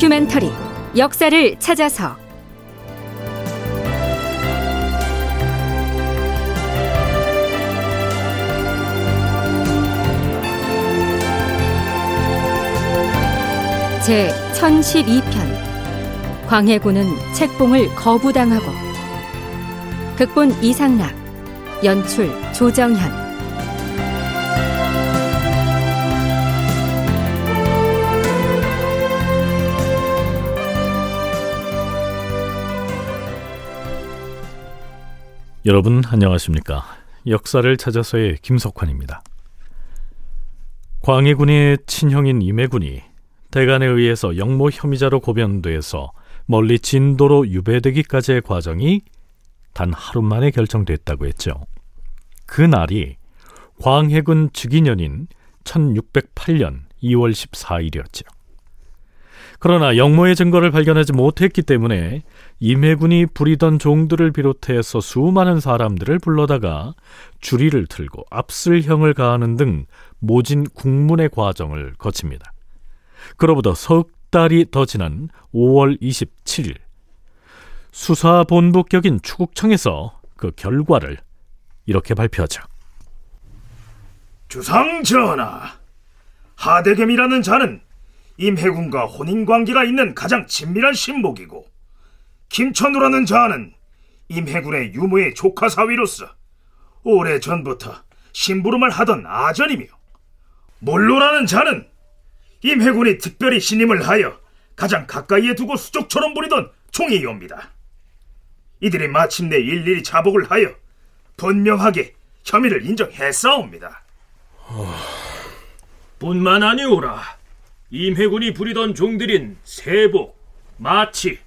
다큐멘터리 역사를 찾아서. 제 1012편 광해군은 책봉을 거부당하고. 극본 이상락 연출 조정현 여러분 안녕하십니까? 역사를 찾아서의 김석환입니다. 광해군의 친형인 임해군이 대간에 의해서 영모 혐의자로 고변돼서 멀리 진도로 유배되기까지의 과정이 단 하루 만에 결정됐다고 했죠. 그 날이 광해군 즉위년인 1608년 2월 14일이었죠. 그러나 영모의 증거를 발견하지 못했기 때문에 임해군이 부리던 종들을 비롯해서 수많은 사람들을 불러다가 주리를 틀고 압슬형을 가하는 등 모진 국문의 과정을 거칩니다. 그로부터 석 달이 더 지난 5월 27일 수사본부 격인 추국청에서 그 결과를 이렇게 발표하죠. 주상 전하, 하대겸이라는 자는 임해군과 혼인관계가 있는 가장 친밀한 신복이고 김천우라는 자는 임해군의 유무의 조카 사위로서 오래 전부터 심부름을 하던 아전이며 몰로라는 자는 임해군이 특별히 신임을 하여 가장 가까이에 두고 수족처럼 부리던 총이옵니다. 이들이 마침내 일일이 자복을 하여 분명하게 혐의를 인정했사옵니다. 어... 뿐만 아니오라. 임해군이 부리던 종들인 세복, 마치,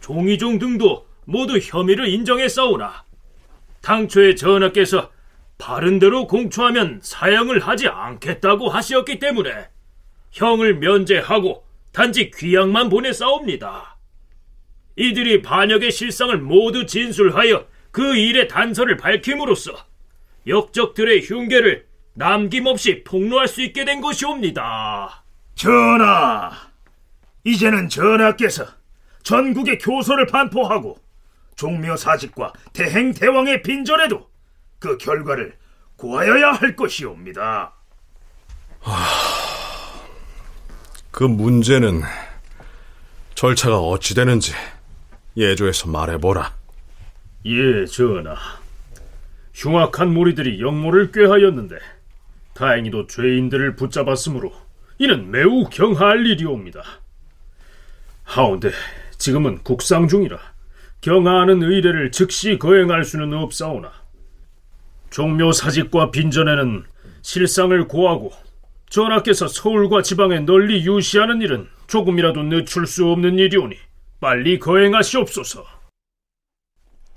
종이종 등도 모두 혐의를 인정했사오나 당초에 전하께서 바른대로 공초하면 사형을 하지 않겠다고 하시었기 때문에 형을 면제하고 단지 귀양만 보내싸웁니다. 이들이 반역의 실상을 모두 진술하여 그 일의 단서를 밝힘으로써 역적들의 흉계를 남김없이 폭로할 수 있게 된 것이옵니다. 전하, 이제는 전하께서 전국의 교서를 반포하고 종묘 사직과 대행 대왕의 빈전에도 그 결과를 구하여야 할 것이옵니다. 그 문제는 절차가 어찌 되는지 예조에서 말해보라. 예, 전하. 흉악한 무리들이 영모를 꾀하였는데 다행히도 죄인들을 붙잡았으므로 이는 매우 경하할 일이옵니다. 하운데 지금은 국상 중이라 경하하는 의례를 즉시 거행할 수는 없사오나 종묘 사직과 빈전에는 실상을 고하고 전하께서 서울과 지방에 널리 유시하는 일은 조금이라도 늦출 수 없는 일이오니 빨리 거행하시옵소서.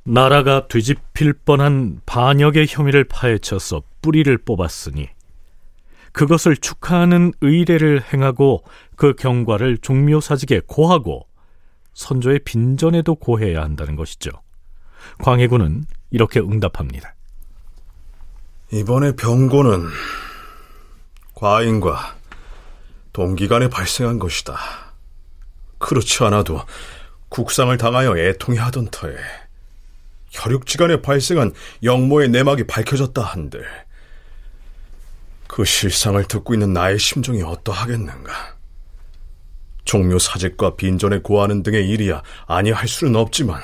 나라가 뒤집힐 뻔한 반역의 혐의를 파헤쳐서 뿌리를 뽑았으니 그것을 축하하는 의례를 행하고 그 경과를 종묘사직에 고하고 선조의 빈전에도 고해야 한다는 것이죠. 광해군은 이렇게 응답합니다. 이번에 병고는 과인과 동기간에 발생한 것이다. 그렇지 않아도 국상을 당하여 애통해 하던 터에 혈육지간에 발생한 영모의 내막이 밝혀졌다 한들 그 실상을 듣고 있는 나의 심정이 어떠하겠는가? 종묘 사직과 빈전에 고하는 등의 일이야 아니할 수는 없지만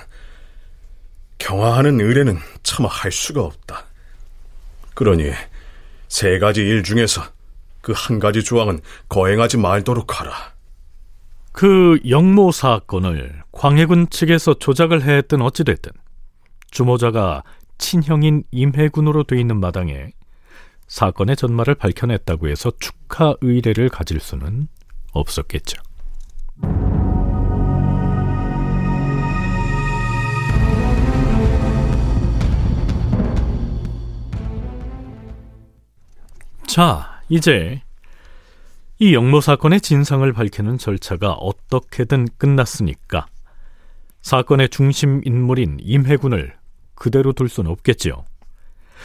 경화하는 의뢰는 차마 할 수가 없다. 그러니 세 가지 일 중에서 그 한 가지 조항은 거행하지 말도록 하라. 그 영모 사건을 광해군 측에서 조작을 했든 어찌됐든 주모자가 친형인 임해군으로 돼 있는 마당에 사건의 전말을 밝혀냈다고 해서 축하 의례를 가질 수는 없었겠죠. 자, 이제 이 영모 사건의 진상을 밝히는 절차가 어떻게든 끝났으니까 사건의 중심 인물인 임해군을 그대로 둘 수는 없겠지요.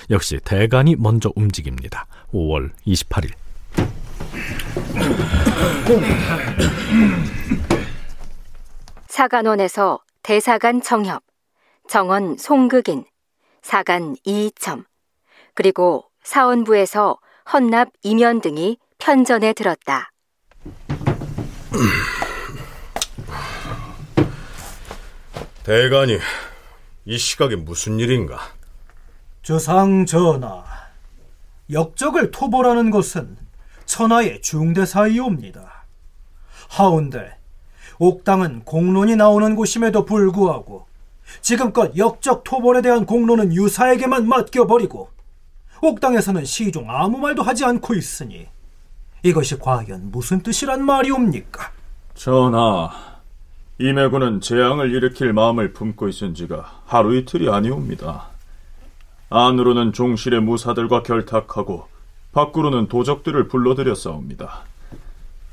역시 대간이 먼저 움직입니다. 5월 28일. 사간원에서 대사관 정협, 정원 송극인, 사간 이이첨, 그리고 사원부에서 헌납 이면 등이 편전에 들었다. 대간이 이 시각에 무슨 일인가? 주상 전하, 역적을 토벌하는 것은 천하의 중대사이옵니다. 하운데 옥당은 공론이 나오는 곳임에도 불구하고 지금껏 역적 토벌에 대한 공론은 유사에게만 맡겨버리고 옥당에서는 시종 아무 말도 하지 않고 있으니 이것이 과연 무슨 뜻이란 말이옵니까? 전하, 임해군은 재앙을 일으킬 마음을 품고 있은 지가 하루 이틀이 아니옵니다. 안으로는 종실의 무사들과 결탁하고 밖으로는 도적들을 불러들여 싸웁니다.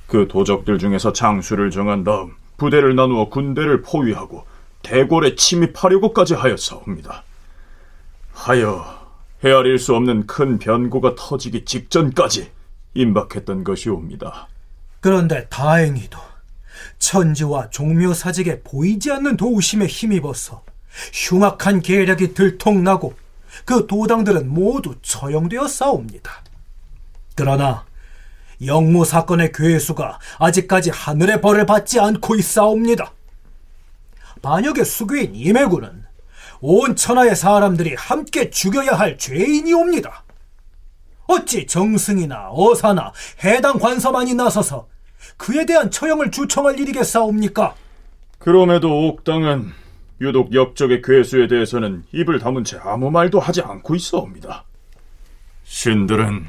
그 도적들 중에서 장수를 정한 다음 부대를 나누어 군대를 포위하고 대궐에 침입하려고까지 하였사옵니다. 하여 헤아릴 수 없는 큰 변고가 터지기 직전까지 임박했던 것이옵니다. 그런데 다행히도 천지와 종묘사직에 보이지 않는 도우심에 힘입어서 흉악한 계략이 들통나고 그 도당들은 모두 처형되어 싸웁니다. 그러나 영모 사건의 괴수가 아직까지 하늘의 벌을 받지 않고 있사옵니다. 반역의 수괴인 임해군은 온 천하의 사람들이 함께 죽여야 할 죄인이옵니다. 어찌 정승이나 어사나 해당 관서만이 나서서 그에 대한 처형을 주청할 일이겠사옵니까? 그럼에도 옥당은 유독 역적의 괴수에 대해서는 입을 다문 채 아무 말도 하지 않고 있어옵니다. 신들은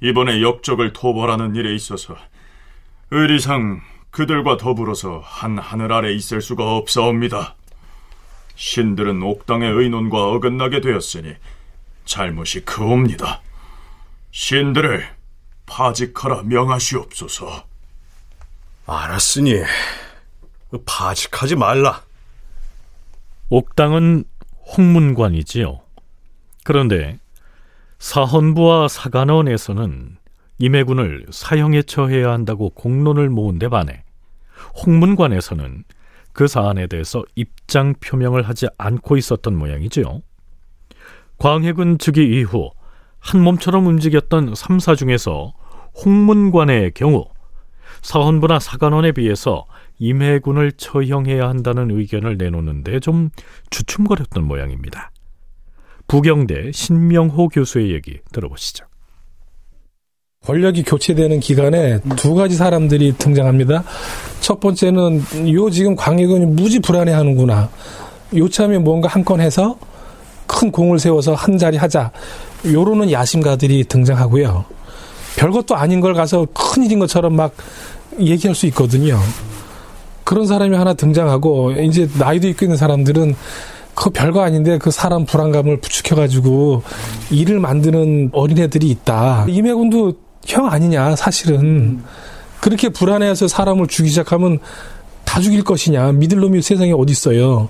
이번에 역적을 토벌하는 일에 있어서 의리상 그들과 더불어서 한 하늘 아래 있을 수가 없사옵니다. 신들은 옥당의 의논과 어긋나게 되었으니 잘못이 크옵니다. 신들을 파직하라 명하시옵소서. 알았으니 파직하지 말라. 옥당은 홍문관이지요. 그런데 사헌부와 사관원에서는 임해군을 사형에 처해야 한다고 공론을 모은 데 반해 홍문관에서는 그 사안에 대해서 입장 표명을 하지 않고 있었던 모양이지요. 광해군 즉위 이후 한 몸처럼 움직였던 삼사 중에서 홍문관의 경우 사헌부나 사관원에 비해서 임해군을 처형해야 한다는 의견을 내놓는데 좀 주춤거렸던 모양입니다. 부경대 신명호 교수의 얘기 들어보시죠. 권력이 교체되는 기간에 두 가지 사람들이 등장합니다. 첫 번째는 요 지금 광해군이 무지 불안해하는구나. 요참에 뭔가 한 건 해서 큰 공을 세워서 한 자리 하자. 요러는 야심가들이 등장하고요. 별것도 아닌 걸 가서 큰 일인 것처럼 막 얘기할 수 있거든요. 그런 사람이 하나 등장하고 이제 나이도 있고 있는 사람들은 그 별거 아닌데 그 사람 불안감을 부추겨가지고 일을 만드는 어린애들이 있다. 임해군도 형 아니냐 사실은 그렇게 불안해서 사람을 죽이기 시작하면 다 죽일 것이냐 믿을 놈이 세상에 어디 있어요.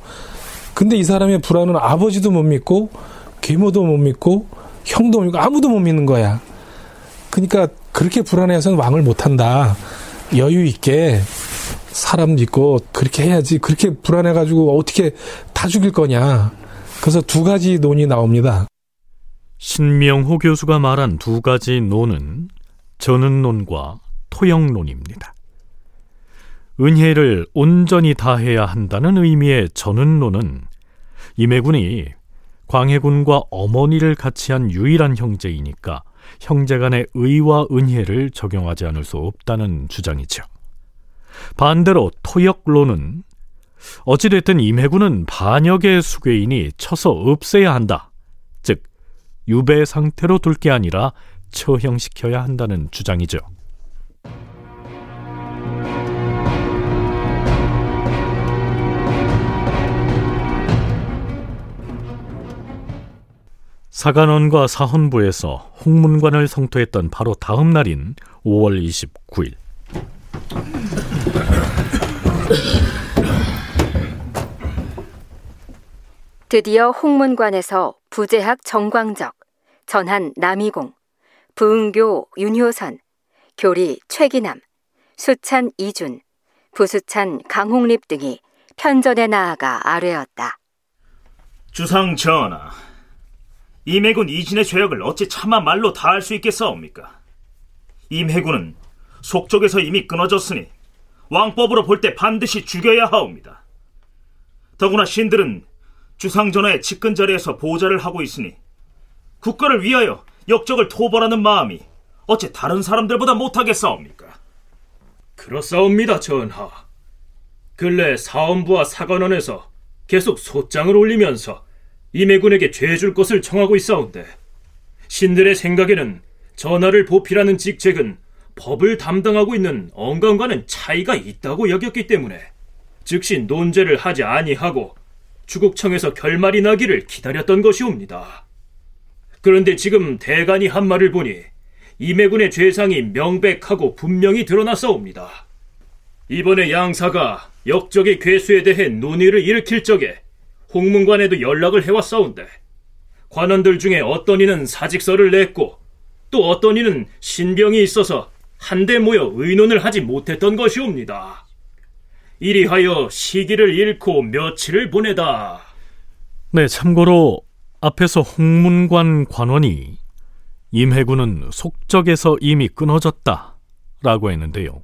근데 이 사람의 불안은 아버지도 못 믿고 계모도 못 믿고 형도 못 믿고 아무도 못 믿는 거야. 그러니까 그렇게 불안해서는 왕을 못 한다. 여유 있게 사람 믿고 그렇게 해야지. 그렇게 불안해가지고 어떻게 다 죽일 거냐. 그래서 두 가지 논이 나옵니다. 신명호 교수가 말한 두 가지 논은 전은론과 토영론입니다. 은혜를 온전히 다해야 한다는 의미의 전은론은 임해군이 광해군과 어머니를 같이 한 유일한 형제이니까 형제 간의 의와 은혜를 적용하지 않을 수 없다는 주장이죠. 반대로 토역론은 어찌됐든 임해군은 반역의 수괴인이 쳐서 없애야 한다. 즉 유배 상태로 둘 게 아니라 처형시켜야 한다는 주장이죠. 사관원과 사헌부에서 홍문관을 성토했던 바로 다음 날인 5월 29일. 드디어 홍문관에서 부재학 정광적, 전한 남이공, 부흥교 윤효선, 교리 최기남, 수찬 이준, 부수찬 강홍립 등이 편전에 나아가 아뢰었다. 주상 전하, 임해군 이진의 죄악을 어찌 차마 말로 다 할 수 있겠사옵니까? 임해군은 속적에서 이미 끊어졌으니 왕법으로 볼 때 반드시 죽여야 하옵니다. 더구나 신들은 주상 전하의 측근 자리에서 보좌를 하고 있으니 국가를 위하여 역적을 토벌하는 마음이 어째 다른 사람들보다 못하겠사옵니까? 그렇사옵니다, 전하. 근래 사원부와 사관원에서 계속 소장을 올리면서 임해군에게 죄 줄 것을 청하고 있사온데 신들의 생각에는 전하를 보필하는 직책은 법을 담당하고 있는 언감과는 차이가 있다고 여겼기 때문에 즉시 논제를 하지 아니하고 주국청에서 결말이 나기를 기다렸던 것이옵니다. 그런데 지금 대간이 한 말을 보니 임해군의 죄상이 명백하고 분명히 드러났사옵니다. 이번에 양사가 역적의 괴수에 대해 논의를 일으킬 적에 홍문관에도 연락을 해왔사온데 관원들 중에 어떤 이는 사직서를 냈고 또 어떤 이는 신병이 있어서 한데 모여 의논을 하지 못했던 것이옵니다. 이리하여 시기를 잃고 며칠을 보내다. 네, 참고로 앞에서 홍문관 관원이 임해군은 속적에서 이미 끊어졌다 라고 했는데요.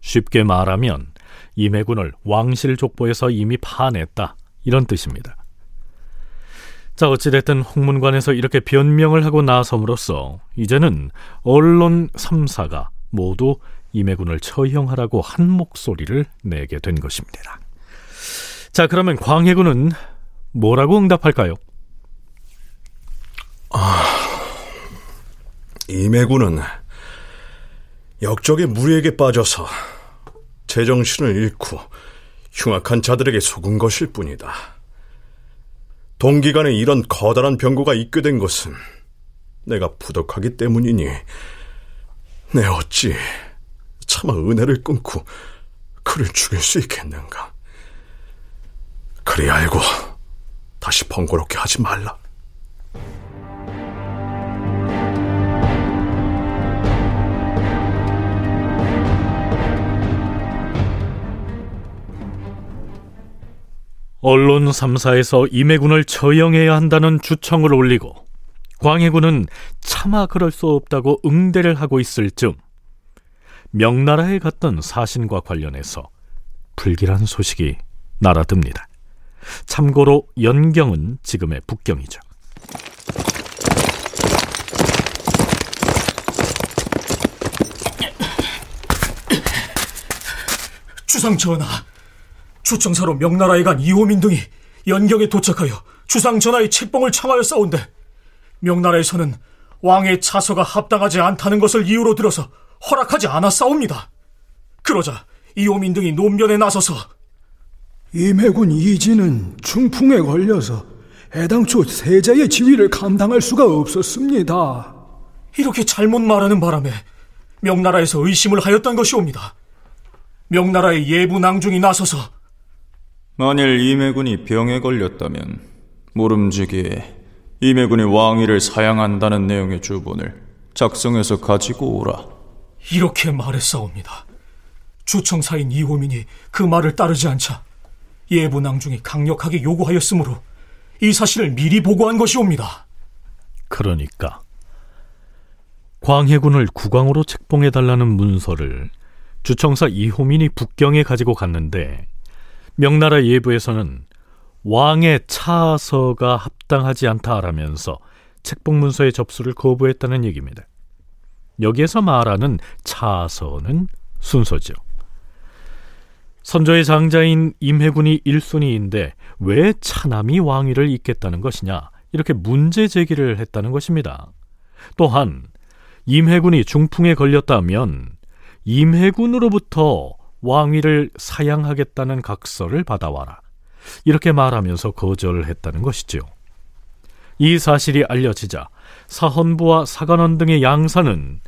쉽게 말하면 임해군을 왕실 족보에서 이미 파냈다 이런 뜻입니다. 자 어찌됐든 홍문관에서 이렇게 변명을 하고 나섬으로써 이제는 언론 3사가 모두 임해군을 처형하라고 한 목소리를 내게 된 것입니다. 자 그러면 광해군은 뭐라고 응답할까요? 아, 임해군은 역적의 무리에게 빠져서 제정신을 잃고 흉악한 자들에게 속은 것일 뿐이다. 동기간에 이런 커다란 병고가 있게 된 것은 내가 부덕하기 때문이니 내 어찌 차마 은혜를 끊고 그를 죽일 수 있겠는가? 그리 알고 다시 번거롭게 하지 말라. 언론 3사에서 임해군을 처형해야 한다는 주청을 올리고 광해군은 차마 그럴 수 없다고 응대를 하고 있을 즈음 명나라에 갔던 사신과 관련해서 불길한 소식이 날아듭니다. 참고로 연경은 지금의 북경이죠. 주상 전하, 주청사로 명나라에 간 이호민 등이 연경에 도착하여 주상 전하의 책봉을 청하여 싸운데 명나라에서는 왕의 차서가 합당하지 않다는 것을 이유로 들어서 허락하지 않았사옵니다. 그러자 이호민 등이 논변에 나서서 임해군 이진은 중풍에 걸려서 애당초 세자의 지위를 감당할 수가 없었습니다. 이렇게 잘못 말하는 바람에 명나라에서 의심을 하였던 것이옵니다. 명나라의 예부 낭중이 나서서 만일 임해군이 병에 걸렸다면 모름지기에 임해군이 왕위를 사양한다는 내용의 주본을 작성해서 가지고 오라. 이렇게 말했사옵니다. 주청사인 이호민이 그 말을 따르지 않자 예부 낭중이 강력하게 요구하였으므로 이 사실을 미리 보고한 것이옵니다. 그러니까 광해군을 국왕으로 책봉해달라는 문서를 주청사 이호민이 북경에 가지고 갔는데 명나라 예부에서는 왕의 차서가 합당하지 않다라면서 책봉문서의 접수를 거부했다는 얘기입니다. 여기에서 말하는 차서는 순서죠. 선조의 장자인 임해군이 1순위인데 왜 차남이 왕위를 잇겠다는 것이냐 이렇게 문제 제기를 했다는 것입니다. 또한 임해군이 중풍에 걸렸다면 임해군으로부터 왕위를 사양하겠다는 각서를 받아와라. 이렇게 말하면서 거절했다는 것이지요. 이 사실이 알려지자 사헌부와 사관원 등의 양사는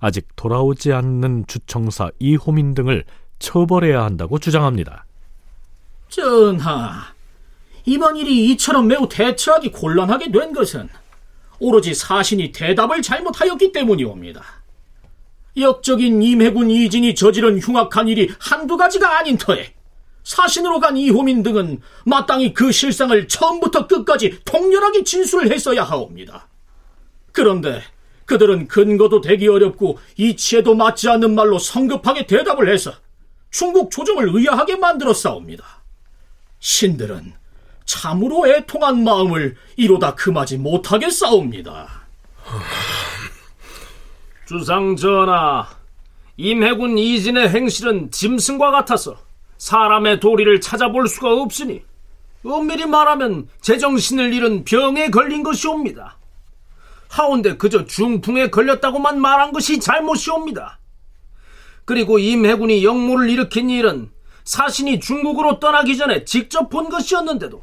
아직 돌아오지 않는 주청사 이호민 등을 처벌해야 한다고 주장합니다. 전하, 이번 일이 이처럼 매우 대처하기 곤란하게 된 것은 오로지 사신이 대답을 잘못하였기 때문이옵니다. 역적인 임해군 이진이 저지른 흉악한 일이 한두 가지가 아닌 터에 사신으로 간 이호민 등은 마땅히 그 실상을 처음부터 끝까지 통렬하게 진술을 했어야 하옵니다. 그런데 그들은 근거도 되기 어렵고 이치에도 맞지 않는 말로 성급하게 대답을 해서 중국 조정을 의아하게 만들어 싸웁니다. 신들은 참으로 애통한 마음을 이로다 금하지 못하게 싸웁니다. 주상 전하, 임해군 이진의 행실은 짐승과 같아서 사람의 도리를 찾아볼 수가 없으니 엄밀히 말하면 제정신을 잃은 병에 걸린 것이옵니다. 하온데 그저 중풍에 걸렸다고만 말한 것이 잘못이옵니다. 그리고 임해군이 역모를 일으킨 일은 사신이 중국으로 떠나기 전에 직접 본 것이었는데도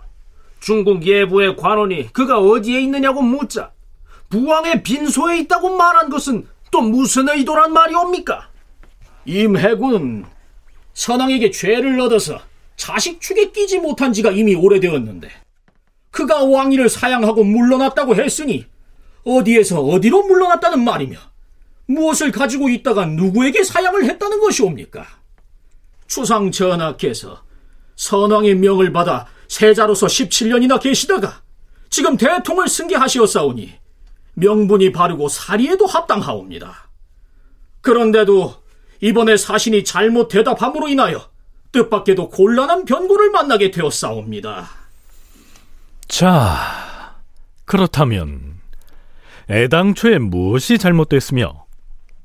중국 예부의 관원이 그가 어디에 있느냐고 묻자 부왕의 빈소에 있다고 말한 것은 또 무슨 의도란 말이옵니까? 임해군은 선왕에게 죄를 얻어서 자식 축에 끼지 못한 지가 이미 오래되었는데 그가 왕위를 사양하고 물러났다고 했으니 어디에서 어디로 물러났다는 말이며 무엇을 가지고 있다가 누구에게 사양을 했다는 것이옵니까? 추상 전하께서 선왕의 명을 받아 세자로서 17년이나 계시다가 지금 대통을 승계하시었사오니 명분이 바르고 사리에도 합당하옵니다. 그런데도 이번에 사신이 잘못 대답함으로 인하여 뜻밖에도 곤란한 변고를 만나게 되었사옵니다. 자, 그렇다면 애당초에 무엇이 잘못됐으며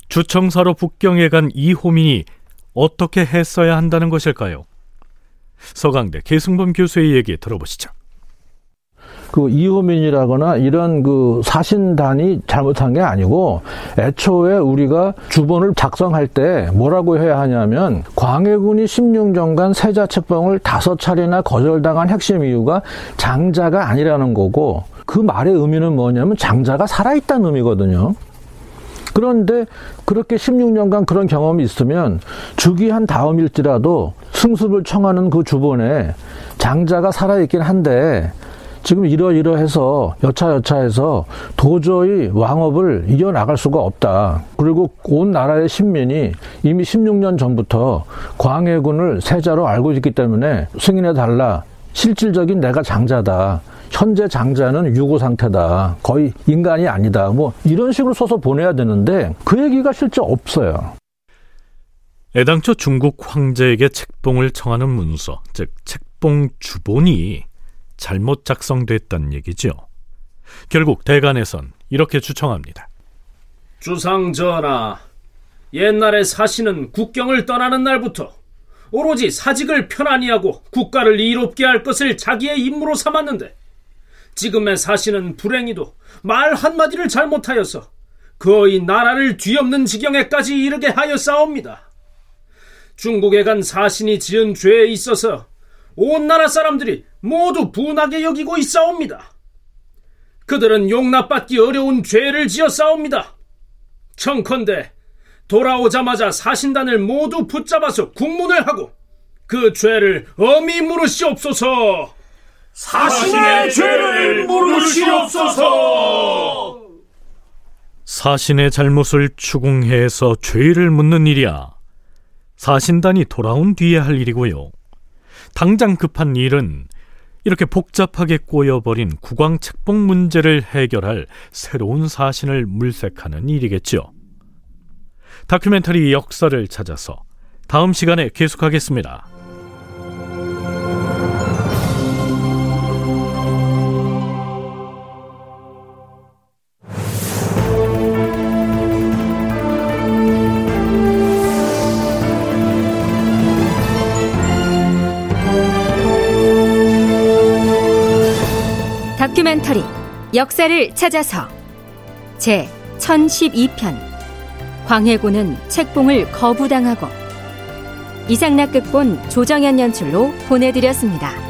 주청사로 북경에 간 이호민이 어떻게 했어야 한다는 것일까요? 서강대 계승범 교수의 얘기 들어보시죠. 그 이호민이라거나 이런 그 사신단이 잘못한 게 아니고 애초에 우리가 주본을 작성할 때 뭐라고 해야 하냐면 광해군이 16년간 세자 책봉을 다섯 차례나 거절당한 핵심 이유가 장자가 아니라는 거고 그 말의 의미는 뭐냐면 장자가 살아있다는 의미거든요. 그런데 그렇게 16년간 그런 경험이 있으면 주기한 다음일지라도 승습을 청하는 그 주본에 장자가 살아있긴 한데 지금 이러이러해서 여차여차해서 도저히 왕업을 이겨나갈 수가 없다. 그리고 온 나라의 신민이 이미 16년 전부터 광해군을 세자로 알고 있기 때문에 승인해 달라. 실질적인 내가 장자다. 현재 장자는 유고 상태다. 거의 인간이 아니다. 뭐 이런 식으로 써서 보내야 되는데 그 얘기가 실제 없어요. 애당초 중국 황제에게 책봉을 청하는 문서, 즉 책봉 주본이 잘못 작성됐다는 얘기죠. 결국 대간에선 이렇게 추청합니다. 주상 전하, 옛날에 사신은 국경을 떠나는 날부터 오로지 사직을 편안히 하고 국가를 이롭게 할 것을 자기의 임무로 삼았는데 지금의 사신은 불행히도 말 한마디를 잘못하여서 거의 나라를 뒤엎는 지경에까지 이르게 하였사옵니다. 중국에 간 사신이 지은 죄에 있어서 온 나라 사람들이 모두 분하게 여기고 있사옵니다. 그들은 용납받기 어려운 죄를 지었사옵니다. 청컨대 돌아오자마자 사신단을 모두 붙잡아서 국문을 하고 그 죄를 엄히 물으시옵소서. 사신의 죄를 물으시옵소서. 사신의 잘못을 추궁해서 죄를 묻는 일이야. 사신단이 돌아온 뒤에 할 일이고요. 당장 급한 일은 이렇게 복잡하게 꼬여버린 국왕 책봉 문제를 해결할 새로운 사신을 물색하는 일이겠죠. 다큐멘터리 역사를 찾아서 다음 시간에 계속하겠습니다. 다큐멘터리 역사를 찾아서. 제 1012편. 광해군은 책봉을 거부당하고. 이상락 극본 조정현 연출로 보내드렸습니다.